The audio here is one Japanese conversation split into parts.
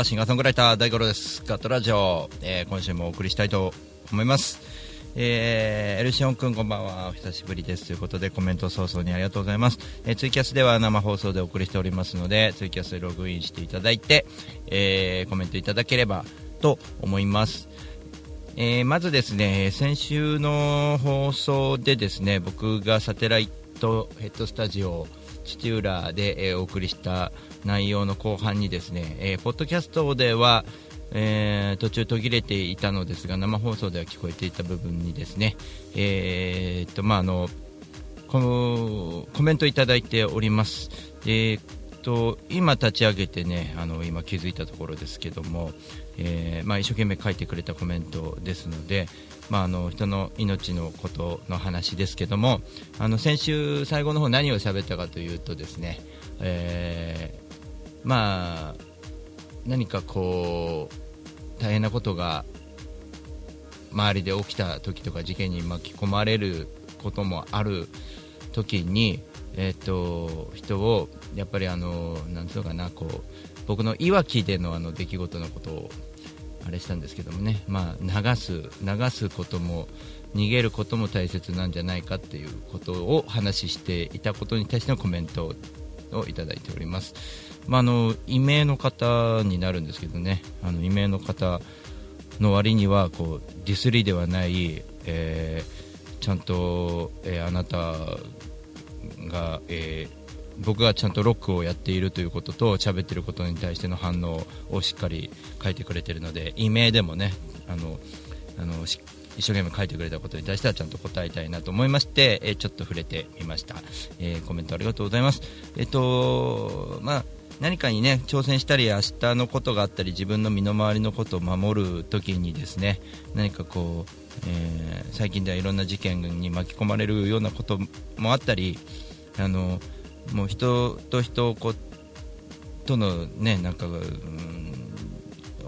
はシンガーソングライター大五郎です。ガットラジオ、えー今週もお送りしたいと思います。えーエルシオン君こんばんは。お久しぶりです。ということでコメント早々にありがとうございます、えーツイキャスでは生放送でお送りしておりますのでツイキャスでログインしていただいて、えーコメントいただければと思います。えーまずですね先週の放送でですね僕がサテライトヘッドスタジオ土浦で、えお送りした内容の後半にですね、えーポッドキャストでは、えー途中途切れていたのですが生放送では聞こえていた部分にですね、えーっとまああのこのコメントいただいております。えーっと今立ち上げてねあの今気づいたところですけども、えーまあ、一生懸命書いてくれたコメントですので、まあ、あの人の命のことの話ですけどもあの先週最後の方何を喋ったかというとですね、えーまあ何かこう大変なことが周りで起きた時とか事件に巻き込まれることもある時に、えー、と人をやっぱりあのなんうかなこう僕のいわきでのあの出来事のことをあれしたんですけどもね、まあ、流す流すことも逃げることも大切なんじゃないかっていうことを話していたことに対してのコメントをいただいております。まあ、あの異名の方になるんですけどねあの異名の方の割にはこうディスりではない、えーちゃんと、えーあなたが、えー僕がちゃんとロックをやっているということと喋っていることに対しての反応をしっかり書いてくれているので異名でもねあのあの一生懸命書いてくれたことに対してはちゃんと答えたいなと思いまして、えちょっと触れてみました、えーコメントありがとうございます。えっ、とまあ何かにね挑戦したり明日のことがあったり自分の身の回りのことを守るときにですね何かこう、えー最近ではいろんな事件に巻き込まれるようなこともあったりあのもう人と人ことのねなんか、うん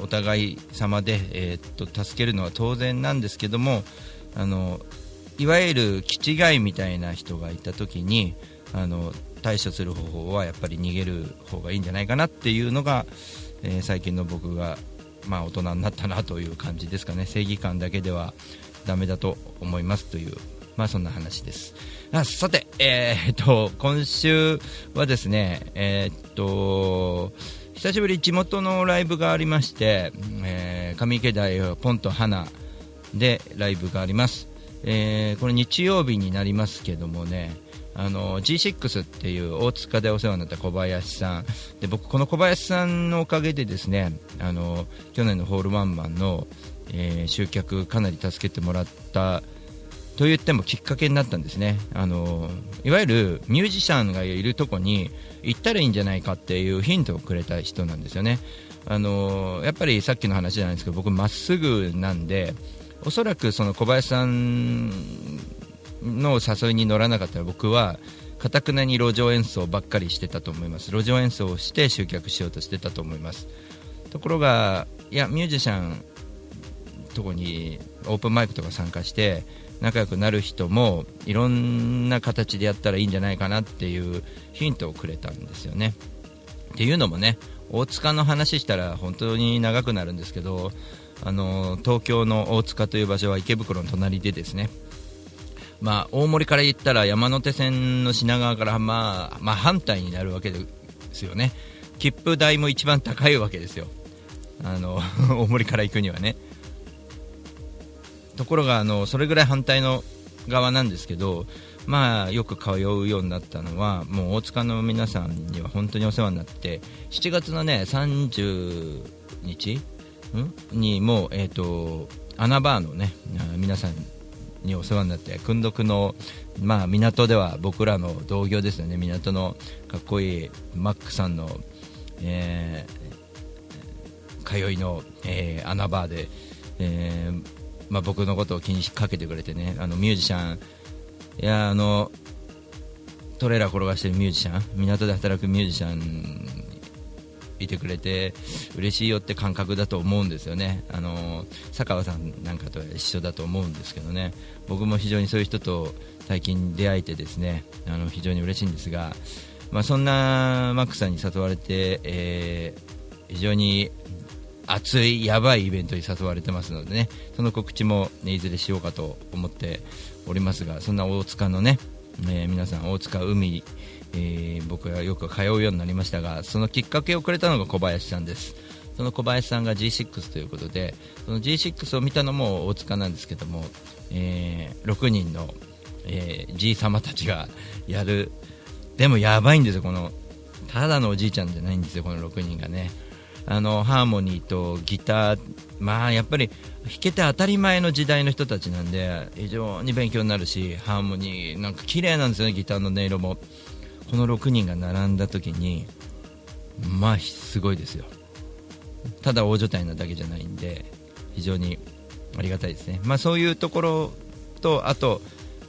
お互い様で、えーっと助けるのは当然なんですけどもあのいわゆる気違いみたいな人がいた時にあの対処する方法はやっぱり逃げる方がいいんじゃないかなっていうのが、えー最近の僕が、まあ、大人になったなという感じですかね。正義感だけではダメだと思いますという、まあ、そんな話です。あさて、えーっと今週はですねえーっと久しぶり地元のライブがありまして、えー上池台ポンと花でライブがあります、えーこれ日曜日になりますけどもねあの G6 っていう大塚でお世話になった小林さん。で僕この小林さんのおかげでですねあの去年のホールワンマンの、えー集客かなり助けてもらったと言ってもきっかけになったんですね。あのいわゆるミュージシャンがいるとこに行ったらいいんじゃないかっていうヒントをくれた人なんですよね。あのやっぱりさっきの話じゃないですけど僕まっすぐなんでおそらくその小林さんの誘いに乗らなかったら僕はかたくなに路上演奏ばっかりしてたと思います。路上演奏をして集客しようとしてたと思います。ところがいやミュージシャンとこにオープンマイクとか参加して仲良くなる人もいろんな形でやったらいいんじゃないかなっていうヒントをくれたんですよね。っていうのもね大塚の話したら本当に長くなるんですけどあの東京の大塚という場所は池袋の隣でですね。まあ、大森から言ったら山手線の品川から、まあ、まあ反対になるわけですよね。切符代も一番高いわけですよ。あの 大森から行くにはね。ところがあのそれぐらい反対の側なんですけどまあよく通うようになったのはもう大塚の皆さんには本当にお世話になって7月のね30日んにもうえっ、と穴場のね皆さんにお世話になって訓読の、まあ、港では僕らの同業ですよね港のかっこいいマックさんの、えー通いの、えー穴場で、えーまあ、僕のことを気にかけてくれてねあのミュージシャン。いやあのトレーラー転がしてるミュージシャン。港で働くミュージシャンいてくれて嬉しいよって感覚だと思うんですよね、あの坂川さんなんかと一緒だと思うんですけどね。僕も非常にそういう人と最近出会えてですねあの非常に嬉しいんですが、まあ、そんなマックさんに誘われて、えー、非常に熱いやばいイベントに誘われてますのでねその告知も、ね、いずれしようかと思っておりますがそんな大塚のね、えー、皆さん大塚海えー、僕はよく通うようになりましたがそのきっかけをくれたのが小林さんです。その小林さんが G6 ということでその G6 を見たのも大塚なんですけども、えー、6人の、えー、G 様たちがやる。でもやばいんですよこのただのおじいちゃんじゃないんですよこの6人がね。あのハーモニーとギター。まあやっぱり弾けて当たり前の時代の人たちなんで非常に勉強になるしハーモニーなんか綺麗なんですよねギターの音色も。この6人が並んだ時にまあすごいですよ。ただ大所帯なだけじゃないんで非常にありがたいですね、まあ、そういうところとあと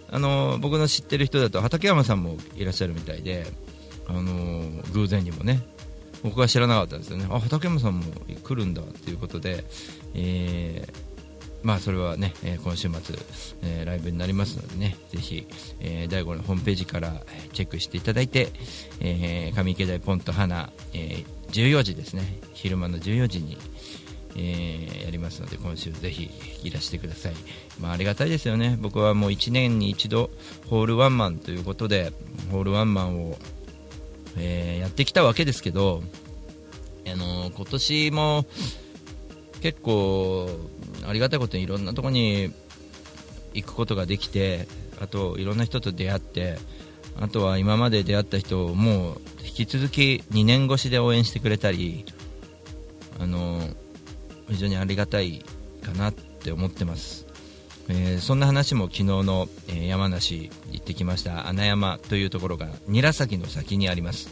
あの僕の知ってる人だと畠山さんもいらっしゃるみたいであの偶然にもね僕は知らなかったんですよねあ畠山さんも来るんだということで、えーまあそれはね、え、今週末、えー、ライブになりますのでね、ぜひ、えー、第5のホームページからチェックしていただいて、えー、上池台ポンと花、えー、14時ですね、昼間の14時に、えー、やりますので、今週ぜひいらしてください。まあありがたいですよね。僕はもう1年に一度、ホールワンマンということで、ホールワンマンを、えー、やってきたわけですけど、あの、今年も結構ありがたいことにいろんなところに行くことができてあといろんな人と出会ってあとは今まで出会った人をもう引き続き2年越しで応援してくれたりあの非常にありがたいかなって思ってます、えー、そんな話も昨日の、え、山梨行ってきました穴山というところが韮崎の先にあります、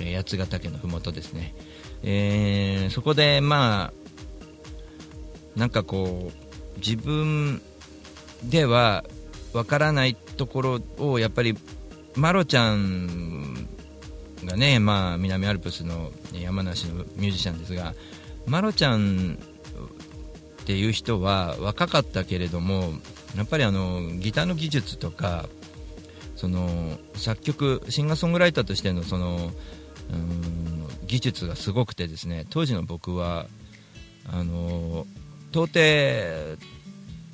え、八ヶ岳の麓ですね、えー、そこでまあなんかこう自分ではわからないところをやっぱりマロちゃんがね、まあ、南アルプスの山梨のミュージシャンですがマロちゃんっていう人は若かったけれどもやっぱりあのギターの技術とかその作曲シンガーソングライターとしてのそのうん技術がすごくてですね当時の僕はあの到底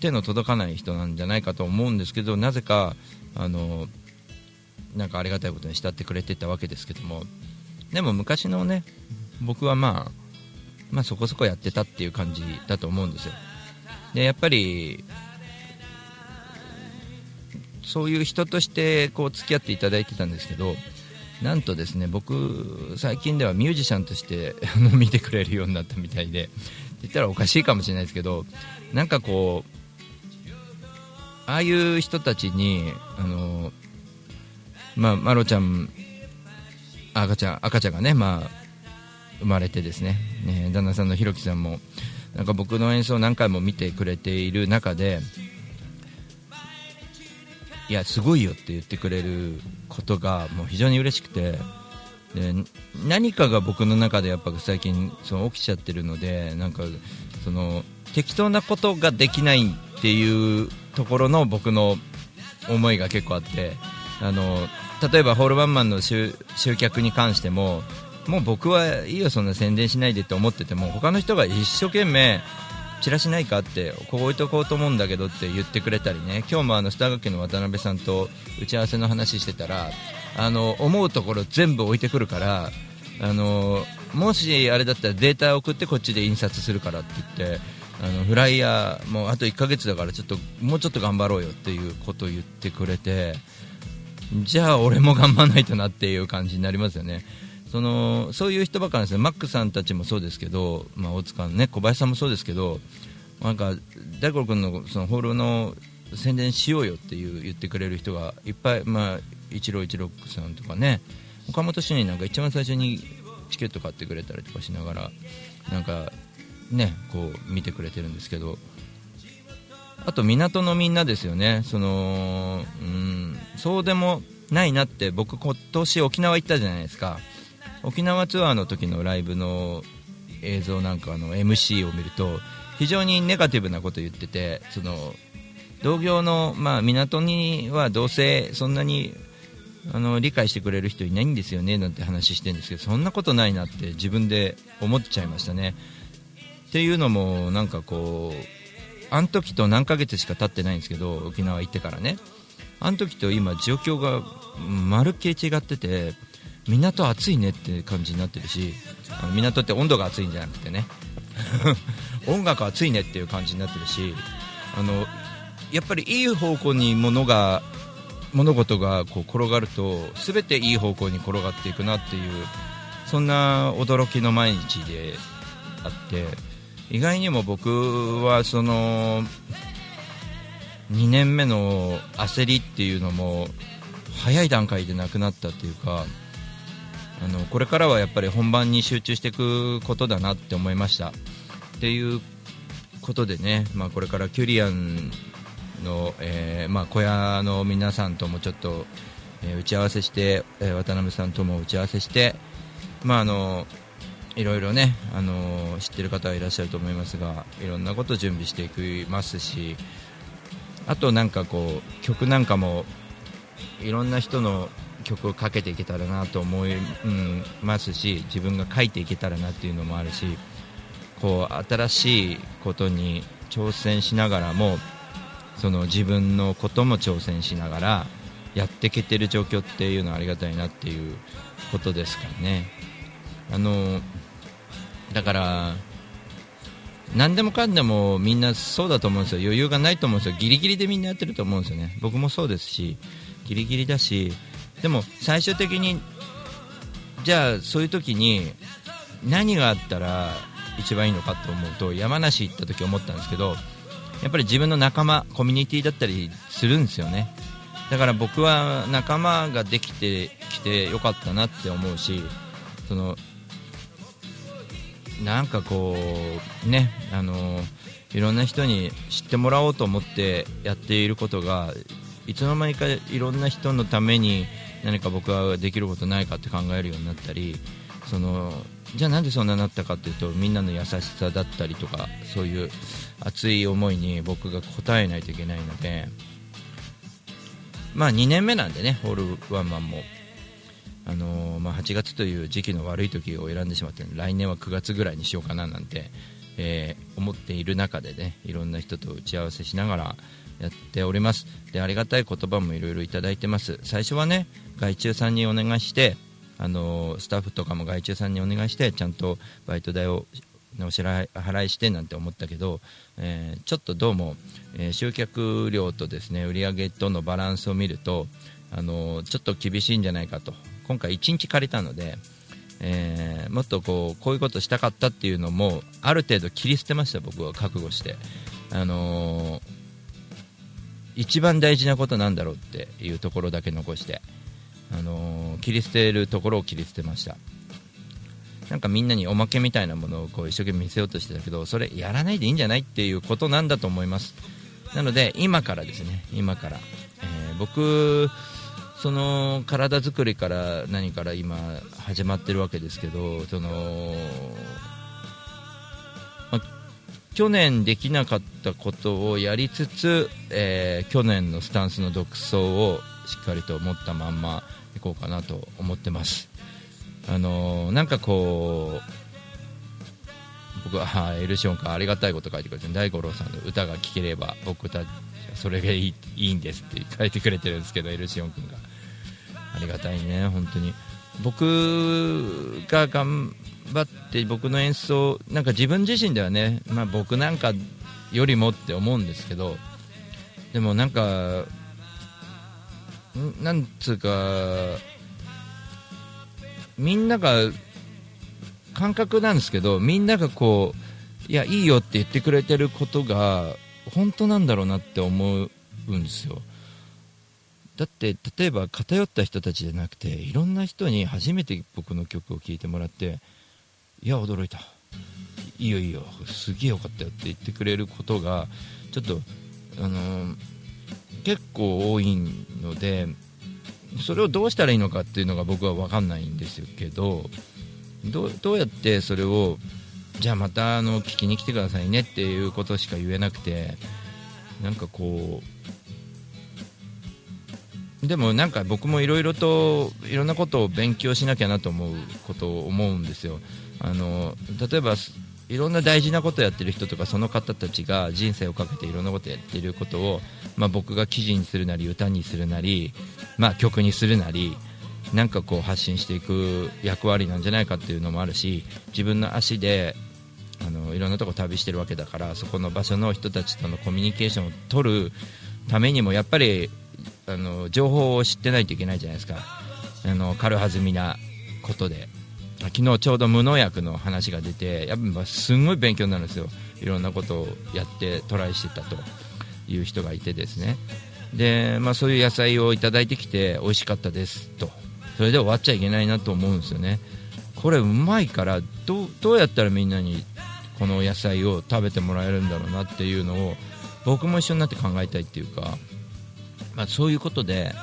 手の届かない人なんじゃないかと思うんですけどなぜかあのなんかありがたいことに慕ってくれてたわけですけどもでも昔のね僕はまあまあそこそこやってたっていう感じだと思うんですよ。でやっぱりそういう人としてこう付き合っていただいてたんですけどなんとですね僕最近ではミュージシャンとして 見てくれるようになったみたいで言ったらおかしいかもしれないですけどなんかこうああいう人たちにあのまあマロちゃん赤ちゃん赤ちゃんがねまあ生まれてですね。ね旦那さんのひろきさんもなんか僕の演奏を何回も見てくれている中でいやすごいよって言ってくれることがもう非常に嬉しくてで何かが僕の中でやっぱ最近その起きちゃってるのでなんかその適当なことができないっていうところの僕の思いが結構あってあの例えばホールワンマンの集客に関してももう僕はいいよそんな宣伝しないでって思ってても他の人が一生懸命チラシないかってここ置いとこうと思うんだけどって言ってくれたりね今日もあのスター学の渡辺さんと打ち合わせの話してたらあの思うところ全部置いてくるからあのもしあれだったらデータ送ってこっちで印刷するからって言ってあのフライヤーもうあと1ヶ月だからちょっともうちょっと頑張ろうよっていうことを言ってくれてじゃあ俺も頑張らないとなっていう感じになりますよね。そのそういう人ばっかなんですね、マックさんたちもそうですけど、まあ、大塚の、ね、小林さんもそうですけど、なんか大五君のそのホールの宣伝しようよっていう言ってくれる人がいっぱい、まあ、一郎一郎さんとかね岡本氏になんか一番最初にチケット買ってくれたりとかしながらなんかねこう見てくれてるんですけどあと港のみんなですよね。そのうんそうでもないなって僕今年沖縄行ったじゃないですか。沖縄ツアーの時のライブの映像なんかの MC を見ると非常にネガティブなこと言っててその同業の、まあ、港にはどうせそんなにあの理解してくれる人いないんですよねなんて話してるんですけどそんなことないなって自分で思っちゃいましたね。っていうのもなんかこうあの時と何ヶ月しか経ってないんですけど沖縄行ってからねあの時と今状況がまるっきり違ってて港暑いねって感じになってるしあの港って温度が暑いんじゃなくてね。音楽暑いねっていう感じになってるしあのやっぱりいい方向に物が物事がこう転がると全ていい方向に転がっていくなっていうそんな驚きの毎日であって意外にも僕はその2年目の焦りっていうのも早い段階でなくなったっていうかあのこれからはやっぱり本番に集中していくことだなって思いました。っていうことでね、まあ、これからキュリアンの、えーまあ、小屋の皆さんともちょっと、えー打ち合わせして、えー渡辺さんとも打ち合わせして、まあ、あのいろいろね、あの知ってる方はいらっしゃると思いますがいろんなこと準備していきますしあとなんかこう曲なんかもいろんな人の曲をかけていけたらなと思い、ますし自分が書いていけたらなっていうのもあるしこう新しいことに挑戦しながらもその自分のことも挑戦しながらやっていけてる状況っていうのはありがたいなっていうことですからね。あのだから何でもかんでもみんなそうだと思うんですよ。余裕がないと思うんですよ。ギリギリでみんなやってると思うんですよね。僕もそうですしギリギリだしでも最終的にじゃあそういう時に何があったら一番いいのかと思うと山梨行った時思ったんですけどやっぱり自分の仲間コミュニティだったりするんですよね。だから僕は仲間ができてきてよかったなって思うしそのなんかこうねあのいろんな人に知ってもらおうと思ってやっていることがいつの間にかいろんな人のために何か僕はできることないかって考えるようになったりそのじゃあなんでそんなになったかっていうとみんなの優しさだったりとかそういう熱い思いに僕が応えないといけないのでまあ2年目なんでねホールワンマンも。あのーまあ、8月という時期の悪い時を選んでしまって来年は9月ぐらいにしようかななんて、えー思っている中でねいろんな人と打ち合わせしながらやっております。でありがたい言葉もいろいろいただいてます。最初はね外注さんにお願いしてあのスタッフとかも外注さんにお願いしてちゃんとバイト代をお支払いしてなんて思ったけど、えーちょっとどうも、えー集客量とですね売上とのバランスを見るとあのちょっと厳しいんじゃないかと。今回1日借りたので、えーもっとこうこういうことしたかったっていうのもある程度切り捨てました僕は覚悟して、あのー一番大事なことなんだろうっていうところだけ残して、あのー切り捨てるところを切り捨てました。なんかみんなにおまけみたいなものをこう一生懸命見せようとしてたけどそれやらないでいいんじゃないっていうことなんだと思います。なので今からですね今から、え僕その体作りから何から今始まってるわけですけどその、ま去年できなかったことをやりつつ、えー去年のスタンスの独走をしっかりと持ったまんまいこうかなと思ってます。あのなんかこう僕はエルシオンかありがたいこと書いてくれて大五郎さんの歌が聴ければ僕たちはそれがいいいいんですって書いてくれてるんですけどエルシオン君が。ありがたいね本当に。僕が頑張って僕の演奏なんか自分自身ではね、まあ、僕なんかよりもって思うんですけどでもなんかなんつうかみんなが感覚なんですけどみんながこういやいいよって言ってくれてることが本当なんだろうなって思うんですよ。だって例えば偏った人たちじゃなくていろんな人に初めて僕の曲を聴いてもらっていや驚いた。いいよいいよ。すげえよかったよって言ってくれることがちょっとあの結構多いのでそれをどうしたらいいのかっていうのが僕は分かんないんですけどどどうやってそれをじゃあまたあの聞きに来てくださいねっていうことしか言えなくてなんかこうでもなんか僕もいろいろといろんなことを勉強しなきゃなと思うことを思うんですよ。あの例えばいろんな大事なことをやってる人とかその方たちが人生をかけていろんなことをやっていることを、まあ、僕が記事にするなり歌にするなり、まあ、曲にするなりなんかこう発信していく役割なんじゃないかっていうのもあるし自分の足であのいろんなとこ旅してるわけだからそこの場所の人たちとのコミュニケーションを取るためにもやっぱりあの情報を知ってないといけないじゃないですか。あの軽はずみなことで。昨日ちょうど無農薬の話が出てやっぱすごい勉強になるんですよ。いろんなことをやってトライしてたと。いう人がいてですね。で、まあ、そういう野菜をいただいてきて美味しかったですと。それで終わっちゃいけないなと思うんですよね。これうまいからどどうやったらみんなにこの野菜を食べてもらえるんだろうなっていうのを僕も一緒になって考えたいっていうか、まあ、そういうことで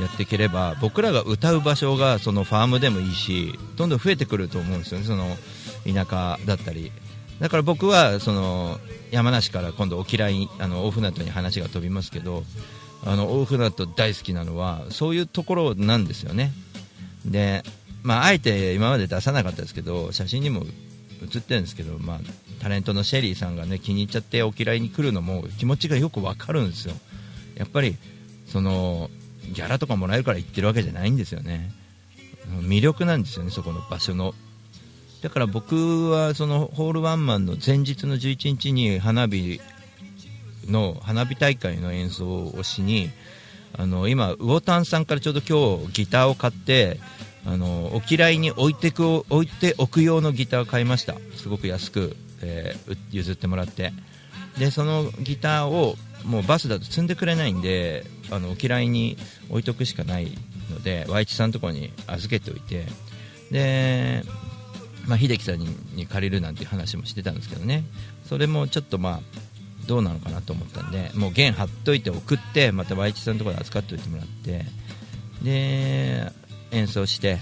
やっていければ僕らが歌う場所がそのファームでもいいしどんどん増えてくると思うんですよねその田舎だったり。だから僕はその山梨から今度沖来あの大船渡に話が飛びますけどあの大船渡大好きなのはそういうところなんですよね。でまあ、あえて今まで出さなかったですけど写真にも写ってるんですけど、まあ、タレントのシェリーさんがね気に入っちゃってお嫌いに来るのも気持ちがよくわかるんですよ。やっぱりそのギャラとかもらえるから行ってるわけじゃないんですよね。魅力なんですよねそこの場所の。だから僕はそのホールワンマンの前日の11日に花火の花火大会の演奏をしにあの今魚丹さんからちょうど今日ギターを買ってあのお嫌いに置いてく置いておく用のギターを買いました。すごく安く、えー、譲ってもらって。でそのギターをもうバスだと積んでくれないんであのお嫌いに置いとくしかないので Y 一さんのところに預けておいてで、まあ、秀樹さんに借りるなんて話もしてたんですけどね。それもちょっとまあどうなのかなと思ったんでもう弦張っといて送ってまた Y 一さんのところで預かっておいてもらってで演奏して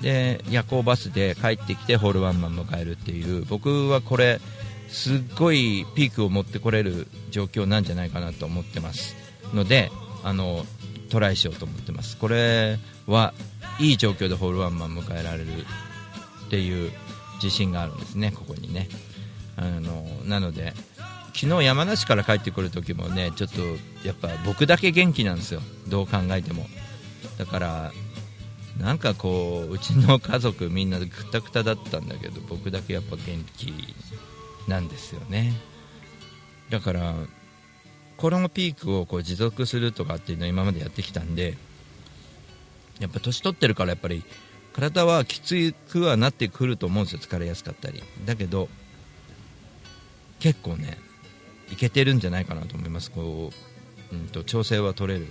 で夜行バスで帰ってきてホールワンマン迎えるっていう僕はこれすっごいピークを持ってこれる状況なんじゃないかなと思ってますのであのトライしようと思ってます。これはいい状況でホールワンマン迎えられるっていう自信があるんですねここにね。あのなので昨日山梨から帰ってくる時もねちょっとやっぱ僕だけ元気なんですよ。どう考えても。だからなんかこううちの家族みんなくたくただったんだけど僕だけやっぱ元気。なんですよね。だからこのピークをこう持続するとかっていうのは今までやってきたんでやっぱ年取ってるからやっぱり体はきつくはなってくると思うんですよ。疲れやすかったり。だけど結構ねいけてるんじゃないかなと思います。こう、うんと、調整は取れる。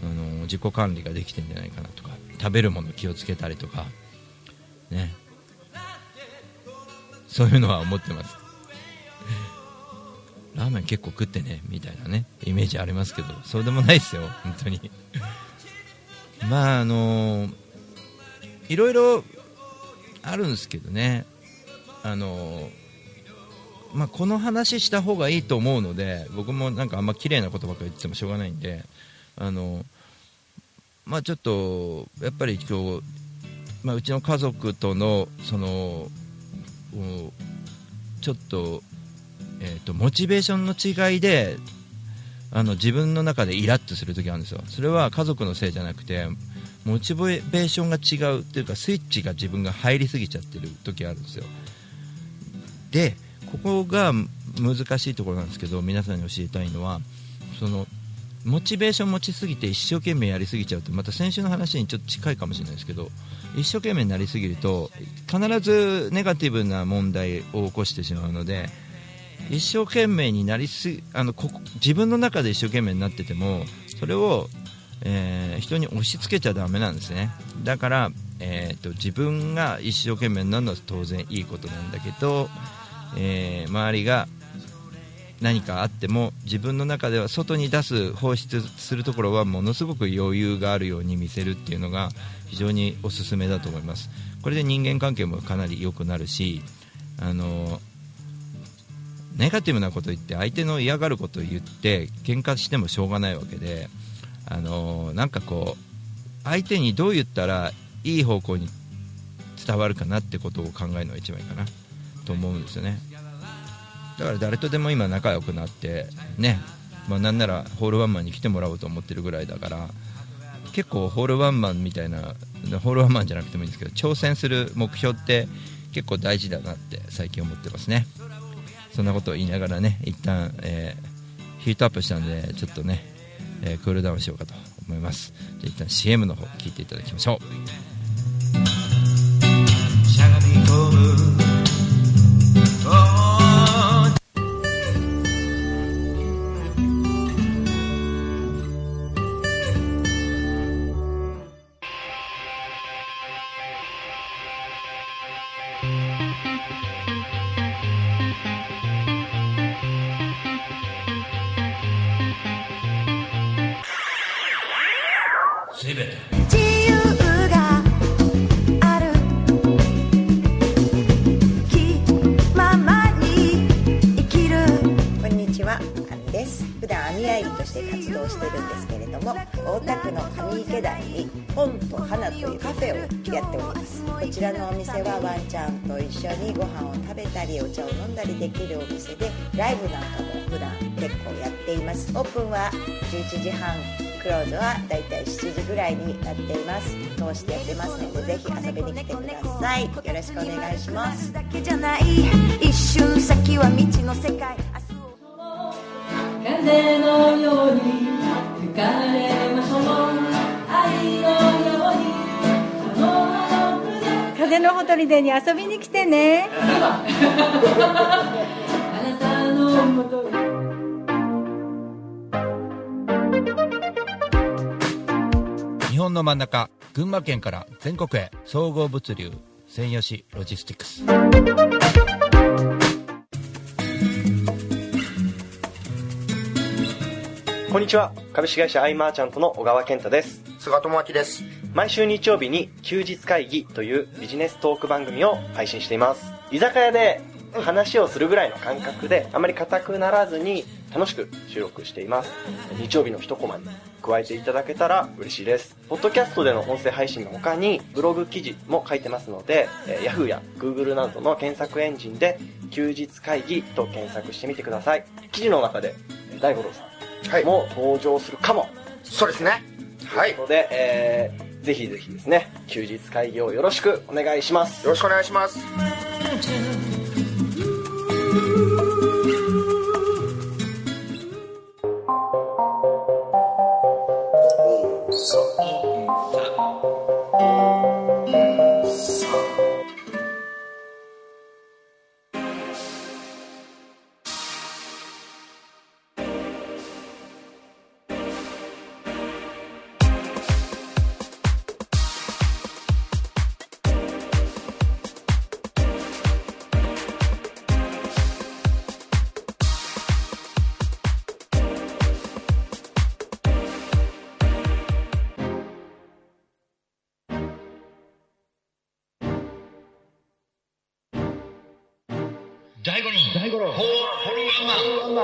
あの自己管理ができてんじゃないかなとか。食べるもの気をつけたりとか。ね。そういうのは思ってます。ラーメン結構食ってねみたいなねイメージありますけどそうでもないですよ本当に。まああのいろいろあるんですけどね。あのまあ、この話した方がいいと思うので僕もなんかあんま綺麗なことばっかり言ってもしょうがないんであのまあ、ちょっとやっぱり今日、まあ、うちの家族とのそのちょっと,、えーと、モチベーションの違いであの自分の中でイラッとする時があるんですよ。それは家族のせいじゃなくてモチベーションが違うっていうかスイッチが自分が入りすぎちゃってる時があるんですよ。でここが難しいところなんですけど皆さんに教えたいのはそのモチベーション持ちすぎて一生懸命やりすぎちゃうとまた先週の話にちょっと近いかもしれないですけど一生懸命になりすぎると必ずネガティブな問題を起こしてしまうので一生懸命になりすあのこ自分の中で一生懸命になっててもそれを、えー、人に押し付けちゃだめなんですね。だから、えーと、自分が一生懸命になるのは当然いいことなんだけど、えー、周りが何かあっても自分の中では外に出す放出するところはものすごく余裕があるように見せるっていうのが非常におすすめだと思います。これで人間関係もかなり良くなるしあのネガティブなこと言って相手の嫌がることを言って喧嘩してもしょうがないわけであのなんかこう相手にどう言ったらいい方向に伝わるかなってことを考えるのが一番いいかなと思うんですよね。だから誰とでも今仲良くなってね、まあ、なんならホールワンマンに来てもらおうと思ってるぐらいだから結構ホールワンマンみたいなホールワンマンじゃなくてもいいんですけど挑戦する目標って結構大事だなって最近思ってますね。そんなことを言いながらね一旦、えー、ヒートアップしたんでちょっとね、えー、クールダウンしようかと思います。じゃ一旦 CM の方聞いていただきましょう。しゃがみ込む上池台にポンと花というカフェをやっております。こちらのお店はワンちゃんと一緒にご飯を食べたりお茶を飲んだりできるお店でライブなんかも普段結構やっています。オープンは11時半クローズはだいたい7時ぐらいになっています。通してやってますのでぜひ遊びに来てください。よろしくお願いします。一瞬先は未知の世界風のように風のほとりでに遊びに来てね。あなたのもと日本の真ん中群馬県から全国へ総合物流専用紙ロジスティックス。こんにちは。株式会社アイマーチャントの小川健太です。菅智明です。毎週日曜日に休日会議というビジネストーク番組を配信しています。居酒屋で話をするぐらいの感覚であまり硬くならずに楽しく収録しています。日曜日の一コマに加えていただけたら嬉しいです。ポッドキャストでの音声配信の他にブログ記事も書いてますので Yahoo や Google などの検索エンジンで休日会議と検索してみてください。記事の中で大五郎さんも登場するかも、はい、そうですね。はい。ということで、えーぜひぜひですね休日会議をよろしくお願いします。よろしくお願いします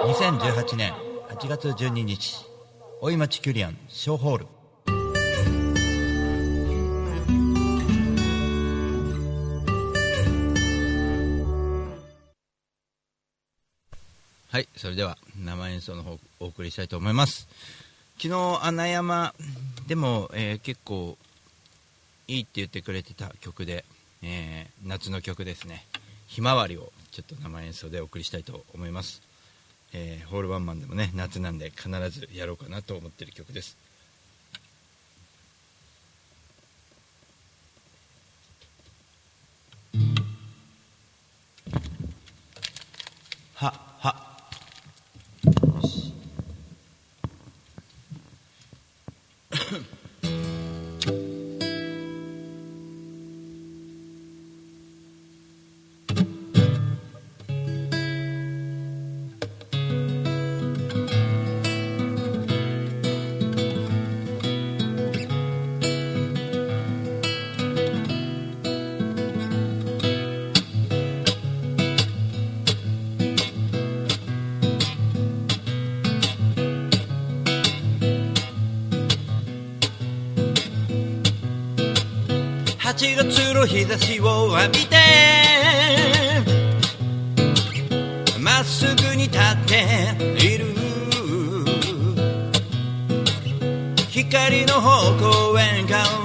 2018年8月12日大井町キュリアン小ホール。はいそれでは生演奏の方お送りしたいと思います。昨日穴山でも、えー、結構いいって言ってくれてた曲で、えー、夏の曲ですね「ひまわり」をちょっと生演奏でお送りしたいと思います、えー、ホールワンマンでもね夏なんで必ずやろうかなと思ってる曲です。はは日差しを浴びてまっすぐに立っている。光の方向へ顔を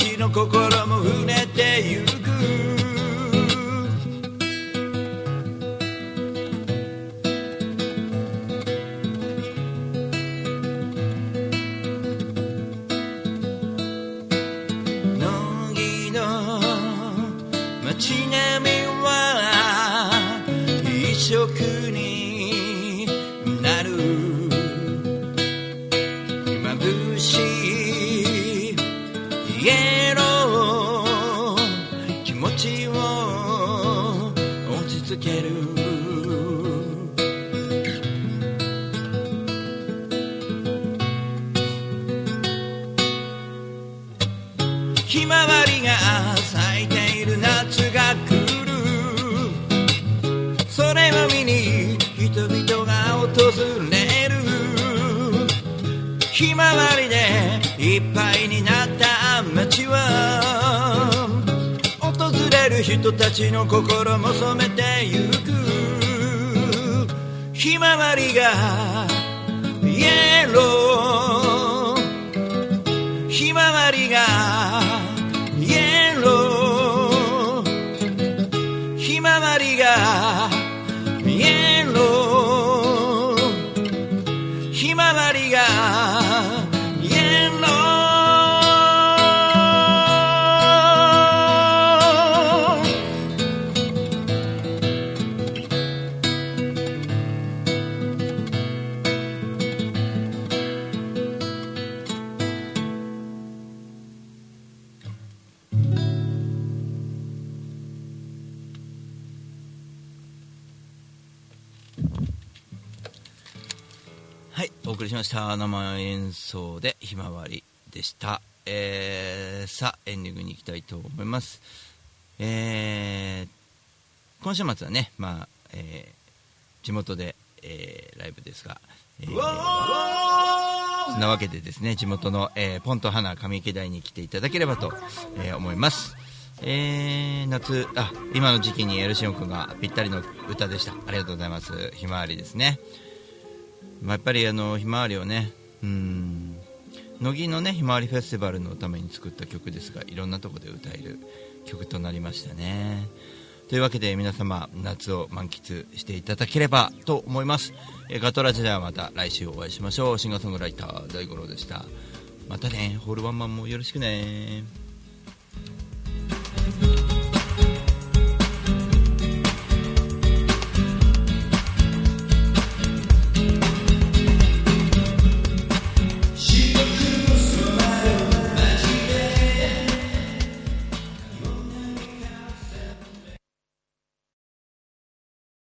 ちの心も触れてゆく。乃木の街並みは一色に。ける人たちの心も染めてゆく。ひまわりがイエロー。ひまわりがした。生演奏でひまわりでした。えー、さあ、エンディングに行きたいと思います。えー、今週末はね、まあ、えー、地元で、えー、ライブですが、えー、そんなわけでですね、地元の、えー、ポンと花上池台に来ていただければと、えー思います。えー、夏、あ、今の時期にエルシオン君がぴったりの歌でした。ありがとうございます。ひまわりですね。まあ、やっぱりあのひまわりをねうん乃木のねひまわりフェスティバルのために作った曲ですがいろんなところで歌える曲となりましたね。というわけで皆様夏を満喫していただければと思います、えガトラジではまた来週お会いしましょう。シンガーソングライター大五郎でした。またね。ホールワンマンもよろしくね。